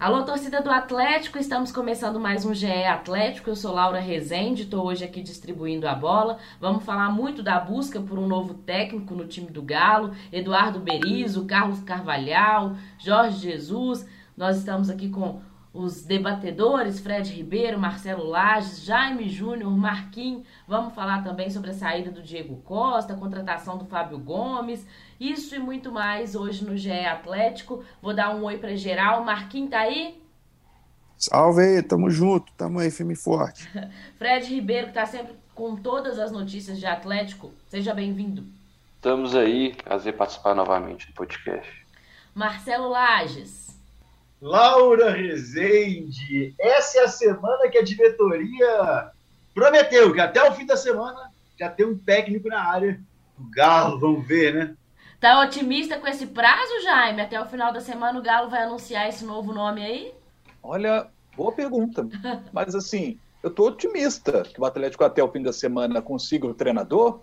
Alô, torcida do Atlético, estamos começando mais um GE Atlético. Eu sou Laura Rezende, estou hoje aqui distribuindo a bola. Vamos falar muito da busca por um novo técnico no time do Galo: Eduardo Berizo, Carlos Carvalhal, Jorge Jesus. Nós estamos aqui com os debatedores Fred Ribeiro, Marcelo Lages, Jaime Júnior, Marquinhos. Vamos falar também sobre a saída do Diego Costa, a contratação do Fábio Gomes, isso e muito mais hoje no GE Atlético. Vou dar um oi para geral. Marquinhos tá aí? Salve aí, tamo junto, tamo aí firme e forte. Fred Ribeiro, que tá sempre com todas as notícias de Atlético, seja bem-vindo. Estamos aí, prazer participar novamente do podcast. Marcelo Lages. Laura Rezende. Essa é a semana que a diretoria prometeu que até o fim da semana já tem um técnico na área do Galo. Vamos ver, né? Tá otimista com esse prazo, Jaime? Até o final da semana o Galo vai anunciar esse novo nome aí? Olha, boa pergunta. Mas assim, eu tô otimista que o Atlético até o fim da semana consiga o treinador,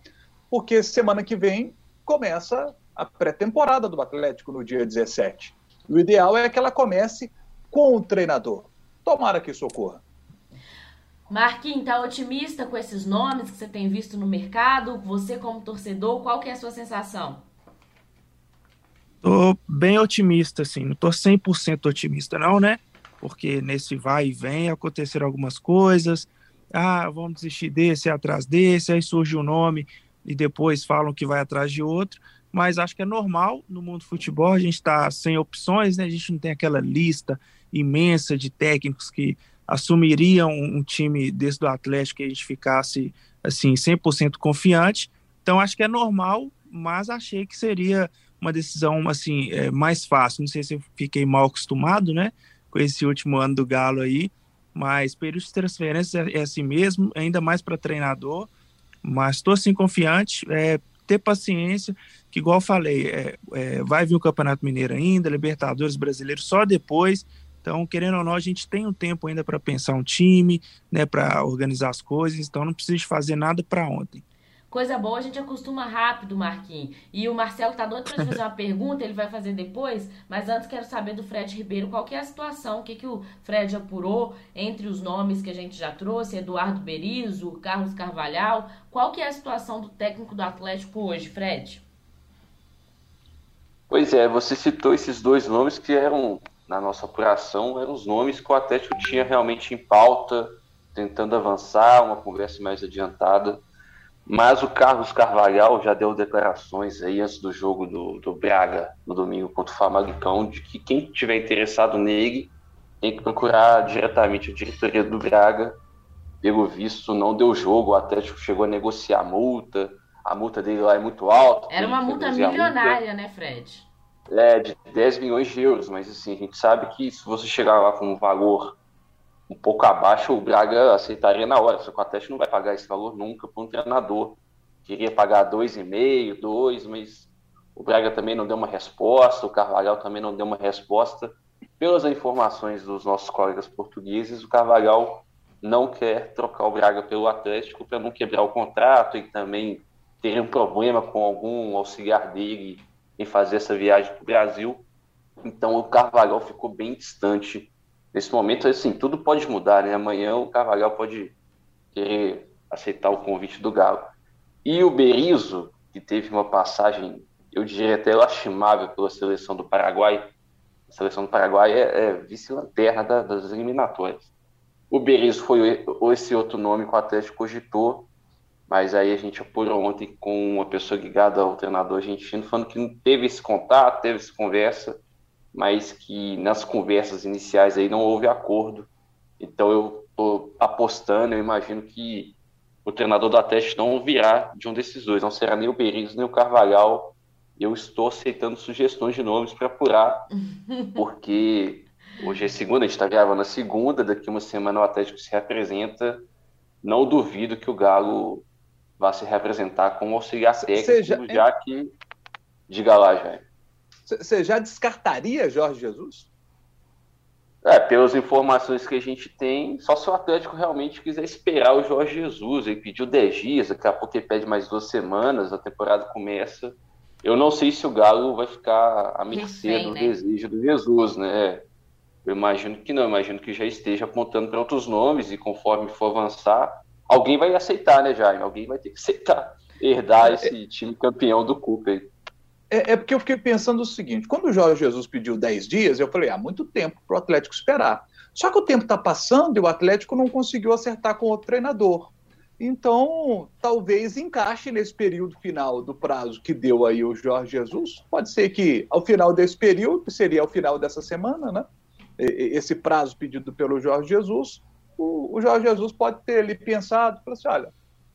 porque semana que vem começa a pré-temporada do Atlético no dia 17. O ideal é que ela comece com o treinador. Tomara que isso ocorra. Marquinhos, tá otimista com esses nomes que você tem visto no mercado? Você como torcedor, qual que é a sua sensação? Tô bem otimista, assim, não tô 100% otimista não, né? Porque nesse vai e vem aconteceram algumas coisas, ah, vamos desistir desse, atrás desse, aí surge um nome e depois falam que vai atrás de outro mas acho que é normal no mundo do futebol, a gente está sem opções, né? A gente não tem aquela lista imensa de técnicos que assumiriam um, time desse do Atlético que a gente ficasse assim 100% confiante. Então acho que é normal, mas achei que seria uma decisão assim é, mais fácil. Não sei se eu fiquei mal acostumado, né, com esse último ano do Galo aí, mas período de transferência é, é assim mesmo, ainda mais para treinador. Mas estou assim confiante. É, ter paciência, que igual falei, é, é, vai vir o Campeonato Mineiro ainda, Libertadores Brasileiro só depois. Então, querendo ou não, a gente tem um tempo ainda para pensar um time, né, para organizar as coisas, então não precisa fazer nada para ontem. Coisa boa, a gente acostuma rápido, Marquinhos. E o Marcelo tá doido para te fazer uma pergunta, ele vai fazer depois, mas antes quero saber do Fred Ribeiro, qual que é a situação, o que, que o Fred apurou entre os nomes que a gente já trouxe, Eduardo Berizo, Carlos Carvalhal, qual que é a situação do técnico do Atlético hoje, Fred? Pois é, você citou esses dois nomes que eram, na nossa apuração, eram os nomes que o Atlético tinha realmente em pauta, tentando avançar, uma conversa mais adiantada. Mas o Carlos Carvalhal já deu declarações aí antes do jogo do, do Braga, no domingo contra o Famalicão, de que quem tiver interessado nele tem que procurar diretamente a diretoria do Braga. Pelo visto, não deu jogo, o Atlético chegou a negociar a multa, a multa dele lá é muito alta. Era uma multa milionária, multa. né, Fred? É, de 10 milhões de euros, mas assim, a gente sabe que se você chegar lá com um valor um pouco abaixo, o Braga aceitaria na hora. Só que o Atlético não vai pagar esse valor nunca para um treinador. Queria pagar 2,5, 2, mas o Braga também não deu uma resposta, o Carvalhal também não deu uma resposta. Pelas informações dos nossos colegas portugueses, o Carvalhal não quer trocar o Braga pelo Atlético para não quebrar o contrato e também ter um problema com algum auxiliar dele em fazer essa viagem para o Brasil. Então o Carvalhal ficou bem distante nesse momento, assim, tudo pode mudar, né? Amanhã o Carvalhal pode querer aceitar o convite do Galo. E o Berizzo, que teve uma passagem, eu diria até lastimável pela seleção do Paraguai, a seleção do Paraguai é, é vice-lanterna da, das eliminatórias. O Berizzo foi esse outro nome que o Atlético cogitou, mas aí a gente apurou ontem com uma pessoa ligada ao treinador argentino, falando que não teve esse contato, teve essa conversa, mas que nas conversas iniciais aí não houve acordo. Então eu estou apostando, eu imagino que o treinador do Atlético não virá de um desses dois, não será nem o Berizzo nem o Carvalhal. Eu estou aceitando sugestões de nomes para apurar, porque hoje é segunda, a gente está gravando a segunda, daqui uma semana o Atlético se representa. Não duvido que o Galo vá se representar como auxiliar técnico, Seja, já que. Diga lá, Jair. Você já descartaria Jorge Jesus? É, pelas informações que a gente tem, só se o Atlético realmente quiser esperar o Jorge Jesus. Ele pediu 10 dias, daqui a pouco ele pede mais duas semanas, a temporada começa. Eu não sei se o Galo vai ficar à mercê do né? desejo do Jesus, né? Eu imagino que não, eu imagino que já esteja apontando para outros nomes e conforme for avançar, alguém vai aceitar, né, Jaime? Alguém vai ter que aceitar, herdar é, esse time campeão do Cuca aí. É, é, porque eu fiquei pensando o seguinte: quando o Jorge Jesus pediu 10 dias, eu falei, há muito tempo para o Atlético esperar. Só que o tempo está passando e o Atlético não conseguiu acertar com outro treinador. Então, talvez encaixe nesse período final do prazo que deu aí o Jorge Jesus. Pode ser que ao final desse período, que seria ao final dessa semana, né? Esse prazo pedido pelo Jorge Jesus, o, Jorge Jesus pode ter ali pensado, falou assim, olha,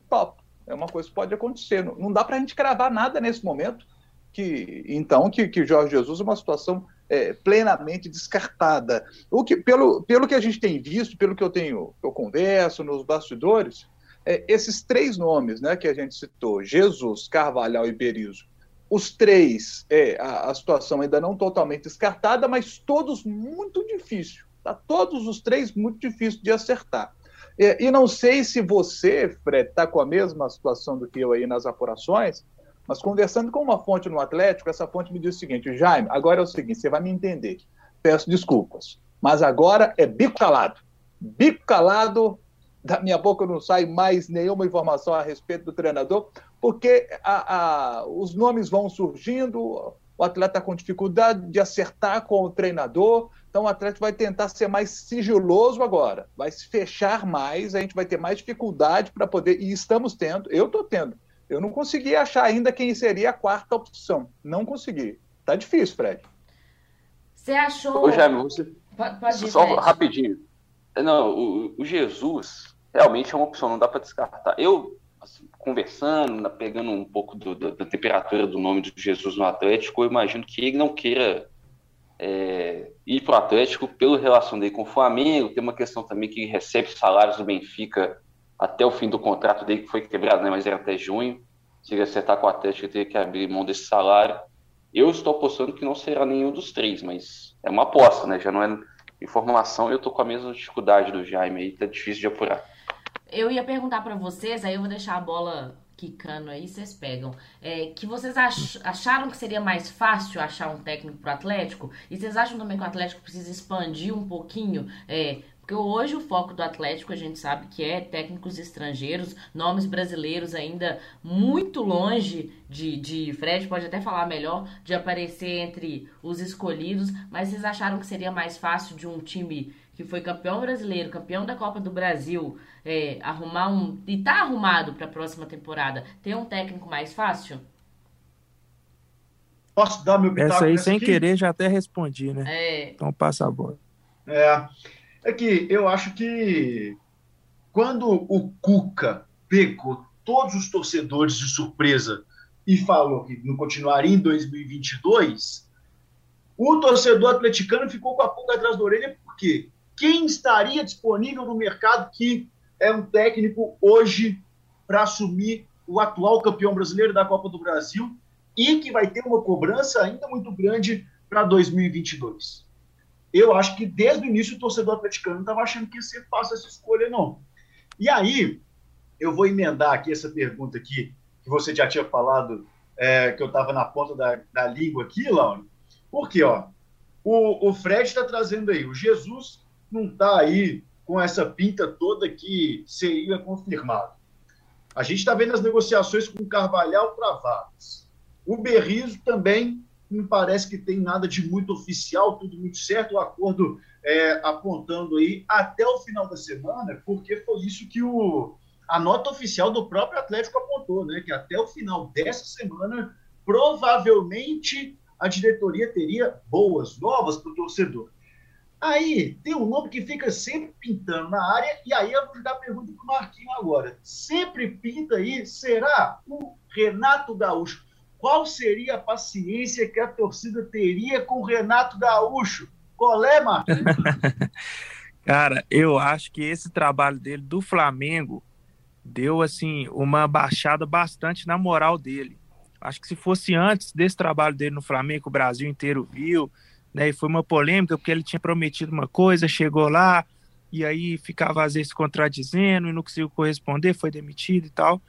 top, é uma coisa que pode acontecer. Não dá para a gente cravar nada nesse momento, que então que, que Jorge Jesus é uma situação é, plenamente descartada. O que, pelo, pelo que a gente tem visto, pelo que eu tenho, eu converso nos bastidores, é, esses três nomes né, que a gente citou, Jesus, Carvalhal e Berizzo, os três, é, a, a, situação ainda não totalmente descartada, mas todos muito difícil. Tá? Todos os três muito difícil de acertar. E, e não sei se você, Fred, está com a mesma situação do que eu aí nas apurações, mas conversando com uma fonte no Atlético, essa fonte me disse o seguinte: Jaime, agora é o seguinte, você vai me entender. Peço desculpas, mas agora é bico calado. Bico calado da minha boca não sai mais nenhuma informação a respeito do treinador, porque a, a, os nomes vão surgindo, o atleta tá com dificuldade de acertar com o treinador, então o atleta vai tentar ser mais sigiloso agora, vai se fechar mais, a gente vai ter mais dificuldade para poder, e estamos tendo, eu estou tendo, eu não consegui achar ainda quem seria a quarta opção, não consegui. Tá difícil, Fred. Você achou... Ô, Jaime, você... Pode, pode ir, Só Fred. rapidinho. Não, o, o Jesus, realmente é uma opção, não dá para descartar. Eu, assim, conversando, pegando um pouco do, do, da temperatura do nome de Jesus no Atlético, eu imagino que ele não queira é, ir para o Atlético pela relação dele com o Flamengo. Tem uma questão também que recebe salários do Benfica até o fim do contrato dele, que foi quebrado, né, mas era até junho. Se ele acertar com o Atlético, ele teria que abrir mão desse salário. Eu estou apostando que não será nenhum dos três, mas é uma aposta, né? Já não é informação. Eu estou com a mesma dificuldade do Jaime aí, tá difícil de apurar. Eu ia perguntar para vocês, aí eu vou deixar a bola quicando aí, vocês pegam. É, que vocês ach, acharam que seria mais fácil achar um técnico pro Atlético? E vocês acham também que o Atlético precisa expandir um pouquinho? É, porque hoje o foco do Atlético a gente sabe que é técnicos estrangeiros, nomes brasileiros ainda muito longe de, de Fred, pode até falar melhor, de aparecer entre os escolhidos, mas vocês acharam que seria mais fácil de um time que foi campeão brasileiro, campeão da Copa do Brasil, é, arrumar um. E tá arrumado para a próxima temporada, ter um técnico mais fácil? Posso dar meu pitaco Essa aí, sem aqui? querer, já até respondi, né? É. Então passa a bola. É. É que eu acho que quando o Cuca pegou todos os torcedores de surpresa e falou que não continuaria em 2022, o torcedor atleticano ficou com a pulga atrás da orelha, porque quem estaria disponível no mercado que é um técnico hoje para assumir o atual campeão brasileiro da Copa do Brasil e que vai ter uma cobrança ainda muito grande para 2022. Eu acho que desde o início o torcedor atleticano não estava achando que ia ser fácil essa escolha, não. E aí, eu vou emendar aqui essa pergunta aqui, que você já tinha falado, é, que eu estava na ponta da, da língua aqui, Laura. Porque, ó, o, o Fred está trazendo aí, o Jesus não está aí com essa pinta toda que seria confirmado. A gente está vendo as negociações com o Carvalhal travadas. O Berrizo também não parece que tem nada de muito oficial, tudo muito certo, o acordo é, apontando aí até o final da semana, porque foi isso que o, a nota oficial do próprio Atlético apontou, né? Que até o final dessa semana, provavelmente a diretoria teria boas novas para o torcedor. Aí tem um nome que fica sempre pintando na área, e aí eu vou dar a pergunta para o Marquinho agora. Sempre pinta aí, será o Renato Gaúcho? Qual seria a paciência que a torcida teria com o Renato Gaúcho? Qual é, Marquinhos? Cara, eu acho que esse trabalho dele do Flamengo deu assim uma baixada bastante na moral dele. Acho que se fosse antes desse trabalho dele no Flamengo, o Brasil inteiro viu, né? E foi uma polêmica porque ele tinha prometido uma coisa, chegou lá e aí ficava às vezes contradizendo e não conseguiu corresponder, foi demitido e tal.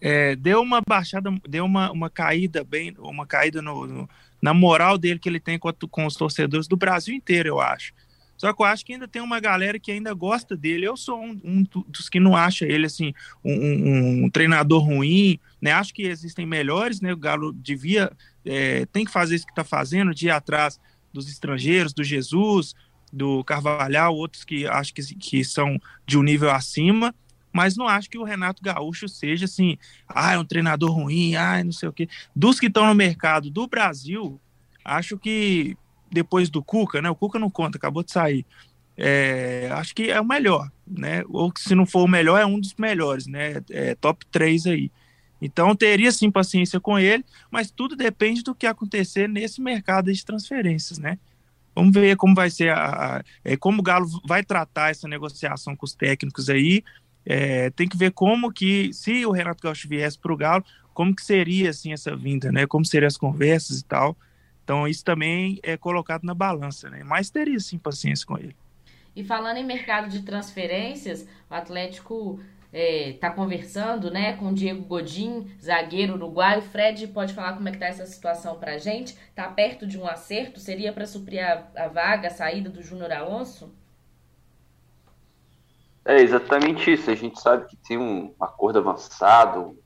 É, deu uma baixada, deu uma, uma caída bem, uma caída no, no, na moral dele que ele tem com, com os torcedores do Brasil inteiro, eu acho. Só que eu acho que ainda tem uma galera que ainda gosta dele. Eu sou um, um dos que não acha ele assim um, um, um, treinador ruim, né? Acho que existem melhores, né? O Galo devia é, tem que fazer isso que está fazendo, de ir atrás dos estrangeiros, do Jesus, do Carvalhal, outros que acho que, que são de um nível acima mas não acho que o Renato Gaúcho seja assim, ah, é um treinador ruim, ah, não sei o quê. Dos que estão no mercado do Brasil, acho que depois do Cuca, né? O Cuca não conta, acabou de sair. É, acho que é o melhor, né? Ou se não for o melhor, é um dos melhores, né? É, top 3 aí. Então teria sim paciência com ele, mas tudo depende do que acontecer nesse mercado de transferências, né? Vamos ver como vai ser a, a é, como o Galo vai tratar essa negociação com os técnicos aí é, tem que ver como que, se o Renato Gaúcho viesse para o Galo, como que seria assim essa vinda, né? Como seriam as conversas e tal. Então isso também é colocado na balança, né? Mas teria sim paciência com ele. E falando em mercado de transferências, o Atlético está é, tá conversando né, com o Diego Godin, zagueiro uruguaio. Fred pode falar como é que tá essa situação para a gente? Está perto de um acerto? Seria para suprir a, a vaga, a saída do Júnior Alonso? É exatamente isso. A gente sabe que tem um acordo avançado,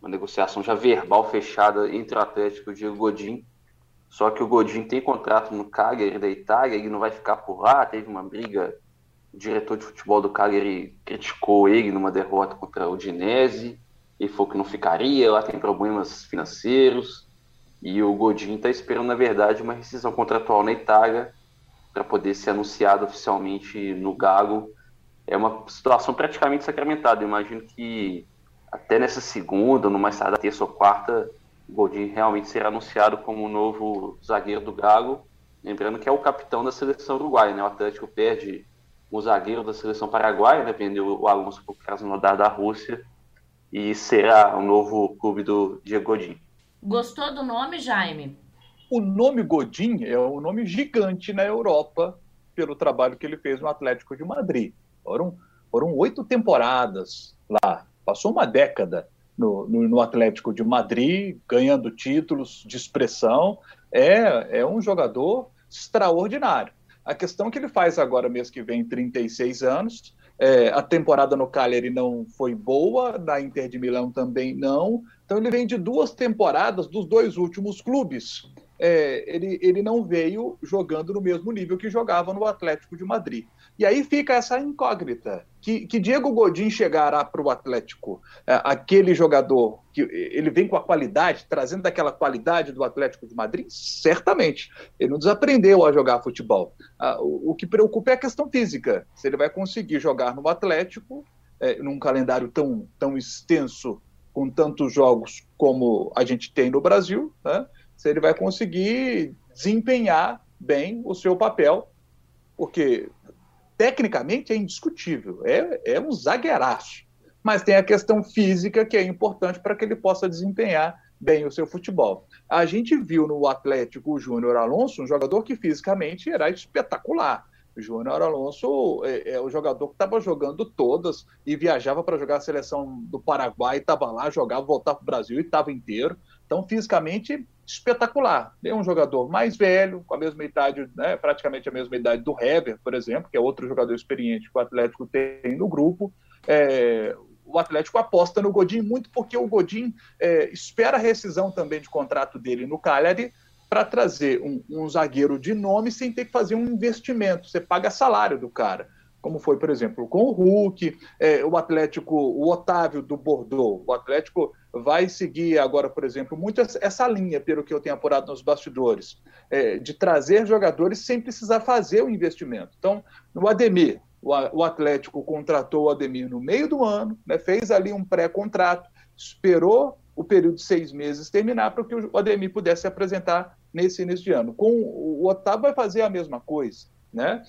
uma negociação já verbal fechada entre o Atlético e o Diego Godin. Só que o Godin tem contrato no Cagliari da Itália, ele não vai ficar por lá. Teve uma briga, o diretor de futebol do Cagliari criticou ele numa derrota contra o Dinese. Ele falou que não ficaria, lá tem problemas financeiros. E o Godin está esperando, na verdade, uma rescisão contratual na Itália para poder ser anunciado oficialmente no Galo é uma situação praticamente sacramentada. Eu imagino que até nessa segunda, no mais tarde, terça ou quarta, o Godin realmente será anunciado como o novo zagueiro do Galo. Lembrando que é o capitão da seleção uruguaia, né? O Atlético perde o zagueiro da seleção paraguaia, né? Vendeu o Alonso para o Krasnodar da Rússia e será o novo clube do Diego Godin. Gostou do nome, Jaime? O nome Godin é um nome gigante na Europa pelo trabalho que ele fez no Atlético de Madrid. Foram, foram oito temporadas lá, passou uma década no, no, no, Atlético de Madrid, ganhando títulos de expressão. É, é um jogador extraordinário. A questão que ele faz agora, mês que vem, 36 anos. É, a temporada no Cagliari não foi boa, na Inter de Milão também não. Então ele vem de duas temporadas dos dois últimos clubes é, ele, ele não veio jogando no mesmo nível que jogava no Atlético de Madrid. E aí fica essa incógnita: que, que Diego Godin chegará para o Atlético, é, aquele jogador que ele vem com a qualidade, trazendo daquela qualidade do Atlético de Madrid? Certamente. Ele não desaprendeu a jogar futebol. Ah, o, o, que preocupa é a questão física: se ele vai conseguir jogar no Atlético, é, num calendário tão, tão extenso, com tantos jogos como a gente tem no Brasil, né? se ele vai conseguir desempenhar bem o seu papel, porque tecnicamente é indiscutível, é, é um zagueiraço. Mas tem a questão física que é importante para que ele possa desempenhar bem o seu futebol. A gente viu no Atlético o Júnior Alonso um jogador que fisicamente era espetacular. O Júnior Alonso é, é, o jogador que estava jogando todas e viajava para jogar a seleção do Paraguai, estava lá, jogava, voltava para o Brasil e estava inteiro. Então, fisicamente, espetacular. É um jogador mais velho, com a mesma idade, né, praticamente a mesma idade do Heber, por exemplo, que é outro jogador experiente que o Atlético tem no grupo. É, o Atlético aposta no Godin muito porque o Godin é, espera a rescisão também de contrato dele no Cagliari para trazer um, um, zagueiro de nome sem ter que fazer um investimento. Você paga salário do cara como foi, por exemplo, com o Hulk, é, o Atlético, o Otávio do Bordeaux. O Atlético vai seguir agora, por exemplo, muito essa linha, pelo que eu tenho apurado nos bastidores, é, de trazer jogadores sem precisar fazer o investimento. Então, no Ademir, o Atlético contratou o Ademir no meio do ano, né, fez ali um pré-contrato, esperou o período de seis meses terminar para que o Ademir pudesse se apresentar nesse início de ano. Com o Otávio vai fazer a mesma coisa, né?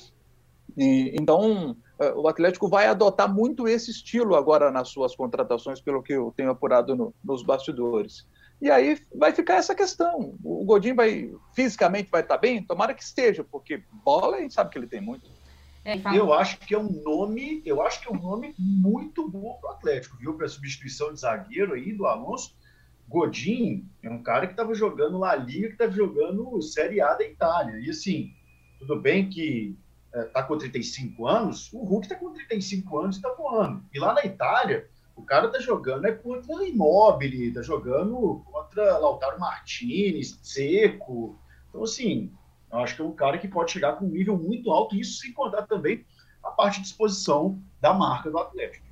E, então, é, o Atlético vai adotar muito esse estilo agora nas suas contratações, pelo que eu tenho apurado no, nos bastidores. E aí vai ficar essa questão. O Godinho vai fisicamente vai estar bem? Tomara que esteja, porque bola a gente sabe que ele tem muito. É, eu acho que é um nome, eu acho que é um nome muito bom para o Atlético, viu? Para substituição de zagueiro aí do Alonso. Godin é um cara que estava jogando La Liga, que estava jogando Série A da Itália. E assim, tudo bem que está com 35 anos, o Hulk está com 35 anos e está voando. E lá na Itália, o cara tá jogando é contra Immobile, tá jogando contra Lautaro Martinez, Seco. Então, assim, eu acho que é um cara que pode chegar com um nível muito alto, e isso sem contar também a parte de disposição da marca do Atlético.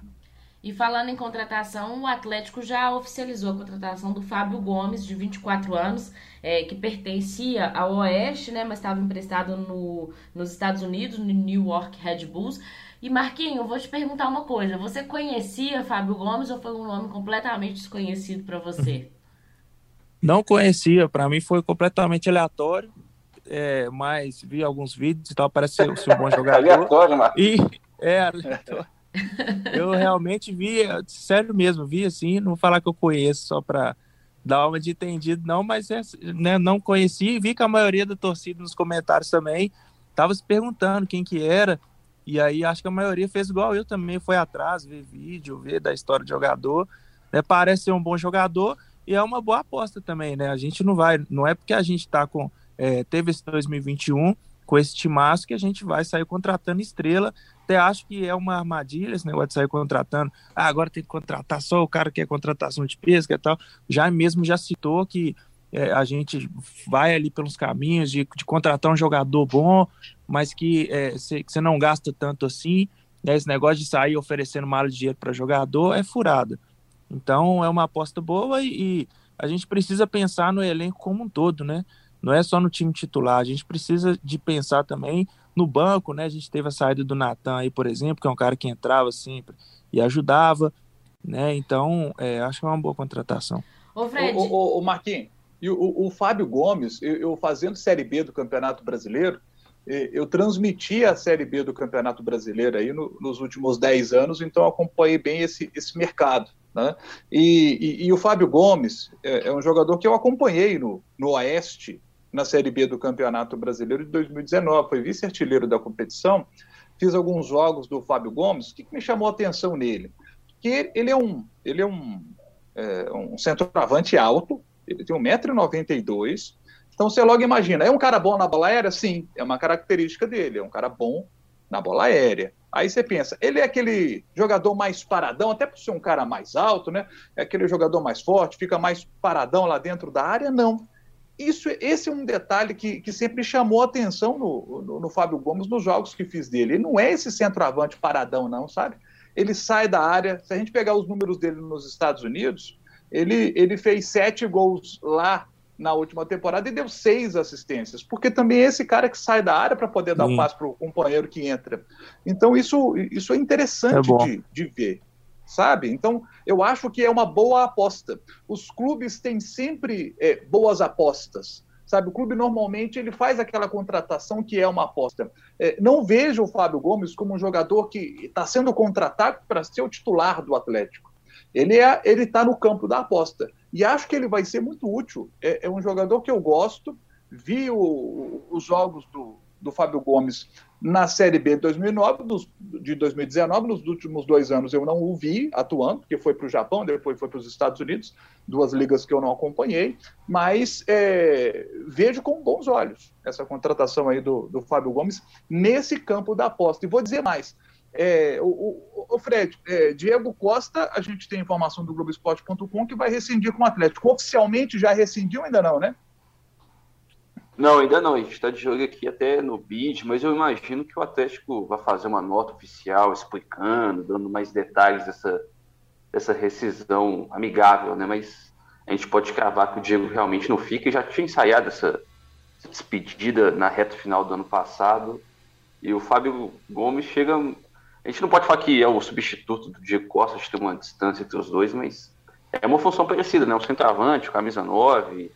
E falando em contratação, o Atlético já oficializou a contratação do Fábio Gomes, de 24 anos, é, que pertencia ao Oeste, né, mas estava emprestado no, nos Estados Unidos, no New York Red Bulls. E Marquinho, eu vou te perguntar uma coisa: você conhecia Fábio Gomes ou foi um nome completamente desconhecido para você? Não conhecia, para mim foi completamente aleatório. É, mas vi alguns vídeos e tal, parece ser, um bom jogador. aleatório, Marcos. E é aleatório. Eu realmente vi, sério mesmo, vi assim, não vou falar que eu conheço só para dar uma de entendido, não, mas é, né, não conheci e vi que a maioria da torcida nos comentários também estava se perguntando quem que era, e aí acho que a maioria fez igual eu também, foi atrás, ver vídeo, ver da história do jogador, né, parece ser um bom jogador e é uma boa aposta também, né, a gente não vai, não é porque a gente tá com, é, teve esse 2021 com esse timaço que a gente vai sair contratando estrela. Até acho que é uma armadilha esse negócio de sair contratando. Ah, agora tem que contratar só o cara que é contratação de pesca e tal. Já mesmo já citou que é, a gente vai ali pelos caminhos de, de contratar um jogador bom, mas que você é, não gasta tanto assim. Né? Esse negócio de sair oferecendo mala de dinheiro para jogador é furada. Então é uma aposta boa e, e a gente precisa pensar no elenco como um todo, né? não é só no time titular, a gente precisa de pensar também no banco, né? A gente teve a saída do Natan aí, por exemplo, que é um cara que entrava sempre e ajudava, né? Então, é, acho que é uma boa contratação. Ô, Fred. Ô, ô, ô Marquinhos, e o, o, Fábio Gomes, eu, eu, fazendo Série B do Campeonato Brasileiro, eu transmiti a Série B do Campeonato Brasileiro aí no, nos últimos 10 anos, então acompanhei bem esse, esse mercado. Né? E, e, e, o Fábio Gomes é, é, um jogador que eu acompanhei no, no Oeste na Série B do Campeonato Brasileiro de 2019, foi vice-artilheiro da competição. Fiz alguns jogos do Fábio Gomes. O que, me chamou a atenção nele? Que ele é um, ele é um, é, um centroavante alto, ele tem 1,92m. Então você logo imagina, é um cara bom na bola aérea? Sim, é uma característica dele, é um cara bom na bola aérea. Aí você pensa, ele é aquele jogador mais paradão, até por ser um cara mais alto, né? É aquele jogador mais forte, fica mais paradão lá dentro da área? Não. Isso, esse é um detalhe que, que sempre chamou atenção no, no, no, Fábio Gomes nos jogos que fiz dele. Ele não é esse centroavante paradão, não, sabe? Ele sai da área. Se a gente pegar os números dele nos Estados Unidos, ele, ele fez sete gols lá na última temporada e deu seis assistências, porque também é esse cara que sai da área para poder dar o um passe para o companheiro que entra. Então, isso, isso é interessante é de, de ver sabe? Então, eu acho que é uma boa aposta. Os clubes têm sempre é, boas apostas, sabe? O clube normalmente ele faz aquela contratação que é uma aposta. É, não vejo o Fábio Gomes como um jogador que está sendo contratado para ser o titular do Atlético. Ele é, ele está no campo da aposta e acho que ele vai ser muito útil. É, é um jogador que eu gosto. Vi o, os jogos do, do Fábio Gomes na Série B de 2009, dos, de 2019, nos últimos dois anos eu não o vi atuando, porque foi para o Japão, depois foi para os Estados Unidos, duas ligas que eu não acompanhei, mas é, vejo com bons olhos essa contratação aí do, do Fábio Gomes nesse campo da aposta. E vou dizer mais, é, o, o, o, Fred, é, Diego Costa, a gente tem informação do Globoesporte.com que vai rescindir com o Atlético. Oficialmente já rescindiu, ainda não, né? Não, ainda não. A gente está de jogo aqui até no bid, mas eu imagino que o Atlético vai fazer uma nota oficial explicando, dando mais detalhes dessa, dessa rescisão amigável, né? Mas a gente pode cravar que o Diego realmente não fica e já tinha ensaiado essa, essa despedida na reta final do ano passado. E o Fábio Gomes chega. A gente não pode falar que é o substituto do Diego Costa, a gente tem uma distância entre os dois, mas é uma função parecida, né? O centroavante, o camisa 9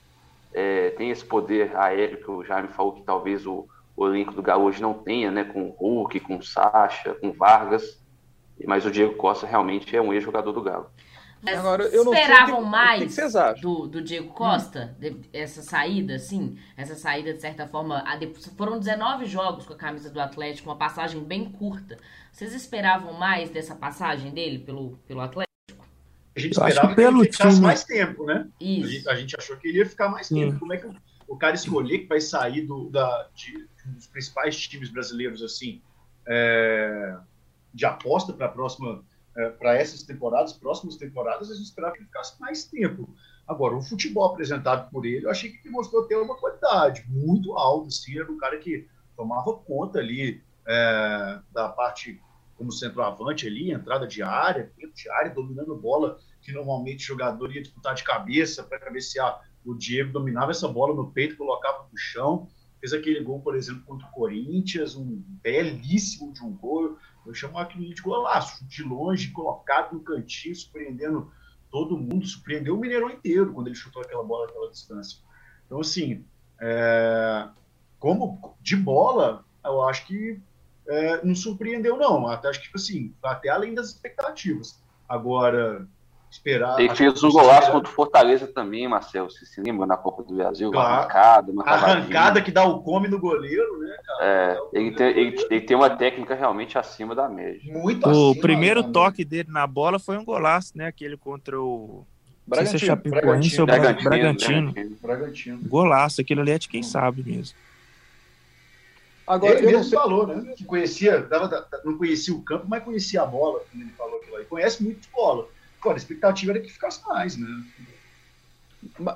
é, tem esse poder aéreo que o Jaime falou que talvez o, o elenco do Galo hoje não tenha, né? Com o Hulk, com o Sacha, com Vargas. Mas o Diego Costa realmente é um ex-jogador do Galo. Agora, eu não esperavam que, mais que do, do Diego Costa, hum. essa saída, assim, essa saída, de certa forma, foram 19 jogos com a camisa do Atlético, uma passagem bem curta. Vocês esperavam mais dessa passagem dele pelo, pelo Atlético? A gente esperava que, pelo ele ficasse time... mais tempo, né? A gente, a gente, achou que ele ia ficar mais Sim. tempo. Como é que o, o cara escolher que vai sair do, da, de, um dos principais times brasileiros assim é, de aposta para a próxima é, para essas temporadas, próximas temporadas, a gente esperava que ele ficasse mais tempo. Agora, o futebol apresentado por ele, eu achei que ele mostrou ter uma qualidade muito alta, assim, era um cara que tomava conta ali é, da parte como centroavante ali, entrada de área, dentro de área, dominando bola, que normalmente o jogador ia disputar de cabeça para cabecear. O Diego dominava essa bola no peito, colocava no chão, fez aquele gol, por exemplo, contra o Corinthians, um belíssimo de um gol. Eu chamo aquilo de golaço, de longe, colocado no cantinho, surpreendendo todo mundo, surpreendeu o Mineirão inteiro quando ele chutou aquela bola naquela distância. Então, assim, é, como de bola, eu acho que é, não surpreendeu, não. Até acho que, tipo assim, até além das expectativas. Agora, esperar. Ele fez um golaço contra o Fortaleza também, Marcelo. Você se lembra na Copa do Brasil? Claro. Arrancada, uma arrancada que dá o come no goleiro, né, cara? É, ele tem, ele, ele, tem uma técnica realmente acima da média. Muito O acima, primeiro né? toque dele na bola foi um golaço, né? Aquele contra o. Bragantino, se é Chapecoense ou Bragantino. Bragantino. Bragantino. Golaço, aquilo ali é de quem sabe mesmo. Agora, ele mesmo falou, né? Que conhecia, dava, não conhecia o campo, mas conhecia a bola, ele falou aquilo aí. Conhece muito de bola. Agora, a expectativa era que ficasse mais, né?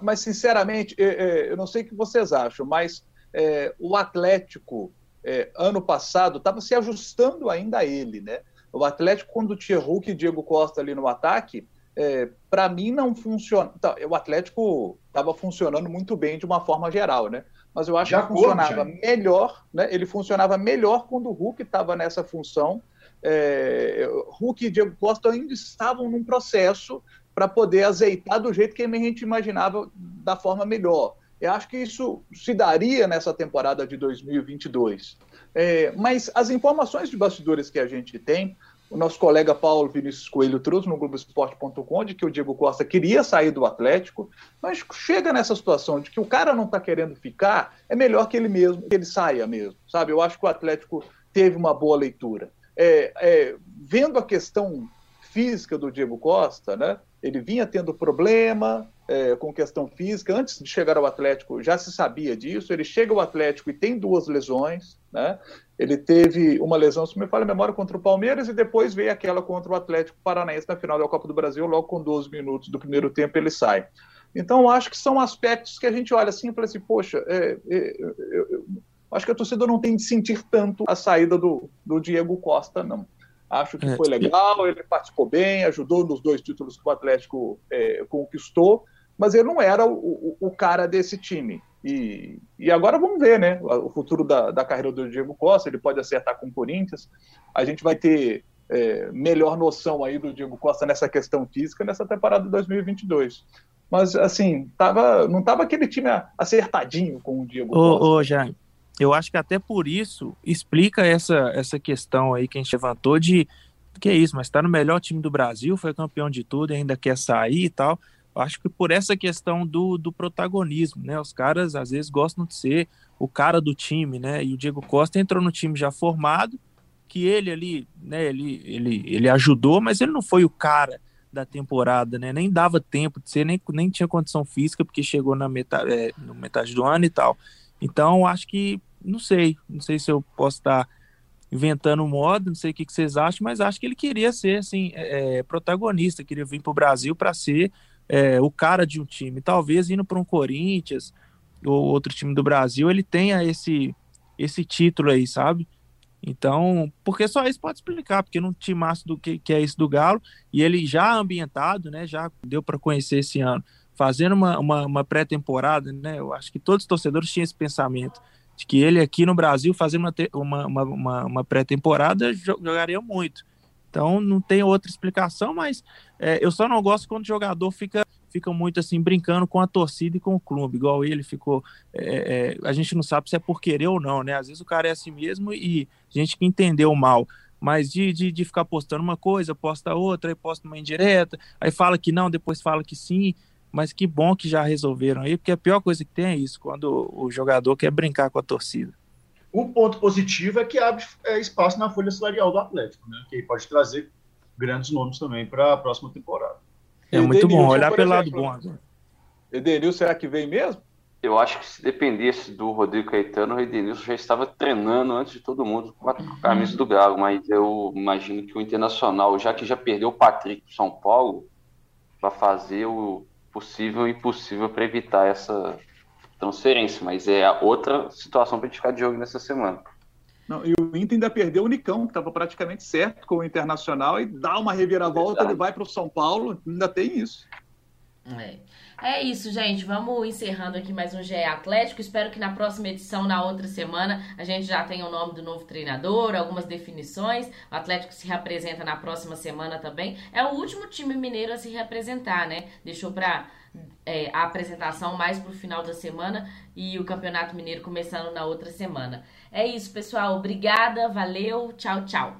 Mas, sinceramente, eu não sei o que vocês acham, mas é, o Atlético, é, ano passado, estava se ajustando ainda a ele, né? O Atlético, quando tinha Hulk e Diego Costa ali no ataque, é, para mim não funciona. Então, o Atlético estava funcionando muito bem de uma forma geral, né? Mas eu acho Já que funcionava melhor, né? Ele funcionava melhor quando o Hulk estava nessa função é, Hulk e Diego Costa ainda estavam num processo para poder azeitar do jeito que a gente imaginava da forma melhor. Eu acho que isso se daria nessa temporada de 2022. É, mas as informações de bastidores que a gente tem, o nosso colega Paulo Vinícius Coelho trouxe no Globoesporte.com de que o Diego Costa queria sair do Atlético, mas chega nessa situação de que o cara não está querendo ficar, é melhor que ele mesmo, que ele saia mesmo, sabe? Eu acho que o Atlético teve uma boa leitura é, é, vendo a questão física do Diego Costa, né? Ele vinha tendo problema é, com questão física. Antes de chegar ao Atlético, já se sabia disso. Ele chega ao Atlético e tem duas lesões, né? Ele teve uma lesão, se me fala a memória, contra o Palmeiras e depois veio aquela contra o Atlético Paranaense na final da Copa do Brasil. Logo com 12 minutos do primeiro tempo ele sai. Então, acho que são aspectos que a gente olha assim e fala assim, poxa, é, é, eu, acho que a torcida não tem de sentir tanto a saída do, do Diego Costa, não. Acho que é. foi legal, ele participou bem, ajudou nos dois títulos que o Atlético é, conquistou, mas ele não era o, o, o, cara desse time. E, e agora vamos ver, né? O futuro da, da carreira do Diego Costa, ele pode acertar com o Corinthians. A gente vai ter é, melhor noção aí do Diego Costa nessa questão física nessa temporada de 2022. Mas, assim, tava, não estava aquele time acertadinho com o Diego ô, Costa. Ô, Jaime, eu acho que até por isso explica essa, essa questão aí que a gente levantou de que é isso, mas está no melhor time do Brasil, foi campeão de tudo e ainda quer sair e tal. Acho que por essa questão do, do protagonismo, né? Os caras às vezes gostam de ser o cara do time, né? E o Diego Costa entrou no time já formado, que ele ali, né? Ele, ele, ele ajudou, mas ele não foi o cara da temporada, né? Nem dava tempo de ser, nem, nem tinha condição física, porque chegou na metade, é, metade do ano e tal. Então, acho que, não sei, não sei se eu posso estar inventando moda, não sei o que, que vocês acham, mas acho que ele queria ser, assim, é, é protagonista, queria vir para o Brasil para ser é, o cara de um time. Talvez indo para um Corinthians ou outro time do Brasil, ele tenha esse, esse título aí, sabe? Então, porque só isso pode explicar, porque time massa do que, que é isso do Galo, e ele já ambientado, né, já deu para conhecer esse ano fazendo uma, uma, uma pré-temporada, né? Eu acho que todos os torcedores tinham esse pensamento de que ele aqui no Brasil, fazendo uma, uma, uma, uma pré-temporada, jogaria muito. Então não tem outra explicação, mas é, eu só não gosto quando o jogador fica, fica muito assim, brincando com a torcida e com o clube, igual ele ficou. É, é, a gente não sabe se é por querer ou não, né? Às vezes o cara é assim mesmo e gente que entendeu mal. Mas de, de, de ficar postando uma coisa, posta outra, aí posta uma indireta, aí fala que não, depois fala que sim mas que bom que já resolveram aí, porque a pior coisa que tem é isso, quando o jogador quer brincar com a torcida. Um ponto positivo é que abre é, espaço na folha salarial do Atlético, né? Que pode trazer grandes nomes também para a próxima temporada. É muito bom, olhar pelo lado bom agora. Edenil, será que vem mesmo? Eu acho que se dependesse do Rodrigo Caetano, o Edenilson já estava treinando antes de todo mundo com a camisa do Galo, mas eu imagino que o Internacional, já que já perdeu o Patrick para São Paulo, vai fazer o possível e impossível para evitar essa transferência, mas é outra situação para a gente ficar de jogo nessa semana. Não, e o Inter ainda perdeu o Nicão, que estava praticamente certo com o Internacional, e dá uma reviravolta, Exato. ele vai para o São Paulo, ainda tem isso. É. é isso, gente. Vamos encerrando aqui mais um GE Atlético. Espero que na próxima edição, na outra semana, a gente já tenha o nome do novo treinador, algumas definições. O Atlético se reapresenta na próxima semana também. É o último time mineiro a se reapresentar, né? Deixou para é, a apresentação mais pro final da semana e o Campeonato Mineiro começando na outra semana. É isso, pessoal. Obrigada, valeu, tchau, tchau.